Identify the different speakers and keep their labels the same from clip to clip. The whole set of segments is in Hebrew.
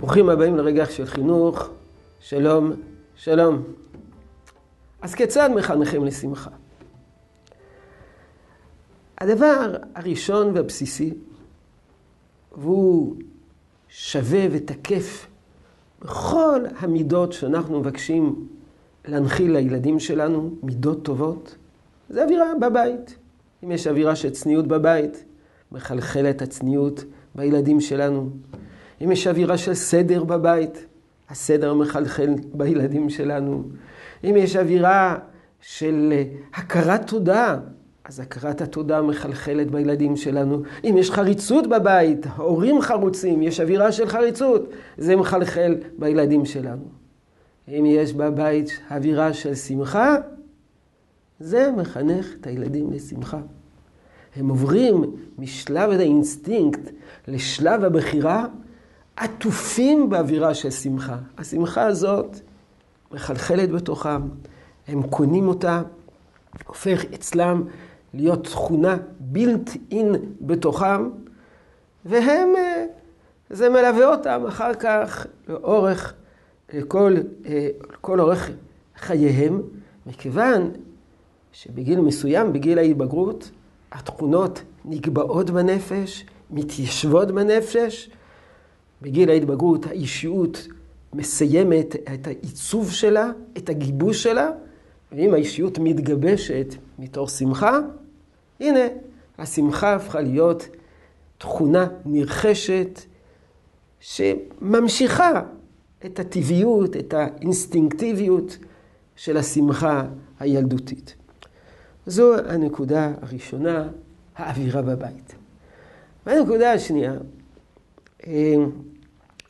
Speaker 1: ברוכים הבאים לרגע של חינוך, שלום, שלום. אז כיצד מחנכים לשמחה? הדבר הראשון והבסיסי, והוא שווה ותקף בכל המידות שאנחנו מבקשים להנחיל לילדים שלנו, מידות טובות, זה אווירה בבית. אם יש אווירה של צניעות בבית, מחלחלת הצניעות בילדים שלנו. אם יש אווירה של סדר בבית, הסדר מחלחל בילדים שלנו. אם יש אווירה של הכרת תודה, אז הכרת התודה מחלחלת בילדים שלנו. אם יש חריצות בבית, הורים חרוצים, יש אווירה של חריצות, זה מחלחל בילדים שלנו. אם יש בבית אווירה של שמחה, זה מחנך את הילדים לשמחה. הם עוברים משלב האינסטינקט לשלב הבחירה, עטופים באווירה של שמחה. השמחה הזאת מחלחלת בתוכם, הם קונים אותה, הופך אצלם להיות תכונה built-in בתוכם, והם, אה, זה מלווה אותם אחר כך לאורך כל, אה, כל אורך חייהם, מכיוון שבגיל מסוים, בגיל ההתבגרות, התכונות נקבעות בנפש, מתיישבות בנפש. בגיל ההתבגרות האישיות מסיימת את העיצוב שלה, את הגיבוש שלה, ואם האישיות מתגבשת מתוך שמחה, הנה, השמחה הפכה להיות תכונה נרחשת שממשיכה את הטבעיות, את האינסטינקטיביות של השמחה הילדותית. זו הנקודה הראשונה, האווירה בבית. והנקודה השנייה,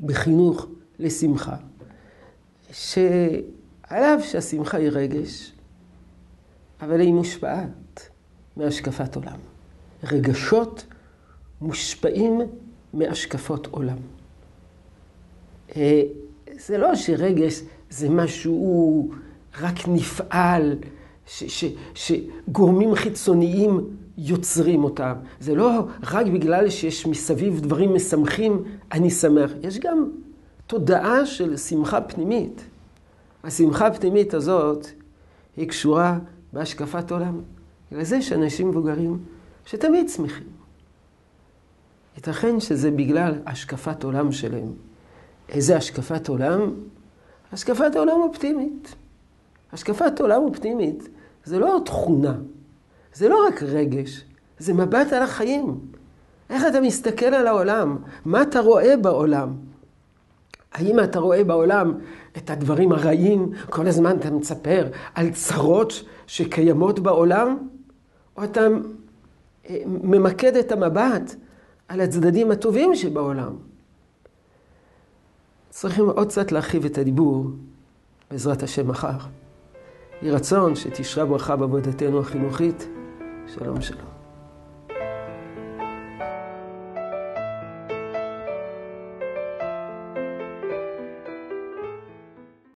Speaker 1: בחינוך לשמחה, שעליו שהשמחה היא רגש, אבל היא מושפעת מהשקפת עולם. רגשות מושפעים מהשקפות עולם. אה, זה לא שרגש זה משהו רק נפעל, ש, ש, שגורמים חיצוניים יוצרים אותם. זה לא רק בגלל שיש מסביב דברים משמחים, אני שמח. יש גם תודעה של שמחה פנימית. השמחה הפנימית הזאת היא קשורה בהשקפת עולם. לזה שאנשים מבוגרים שתמיד שמחים. ייתכן שזה בגלל השקפת עולם שלהם. איזה השקפת עולם? השקפת עולם אופטימית. השקפת עולם אופטימית זה לא תכונה, זה לא רק רגש, זה מבט על החיים. איך אתה מסתכל על העולם? מה אתה רואה בעולם? האם אתה רואה בעולם את הדברים הרעים? כל הזמן אתה מצפר על צרות שקיימות בעולם? או אתה אה, ממקד את המבט על הצדדים הטובים שבעולם? צריכים עוד קצת להרחיב את הדיבור, בעזרת השם מחר. יהי רצון שתשרה ברכה בעבודתנו החינוכית. שלום שלום.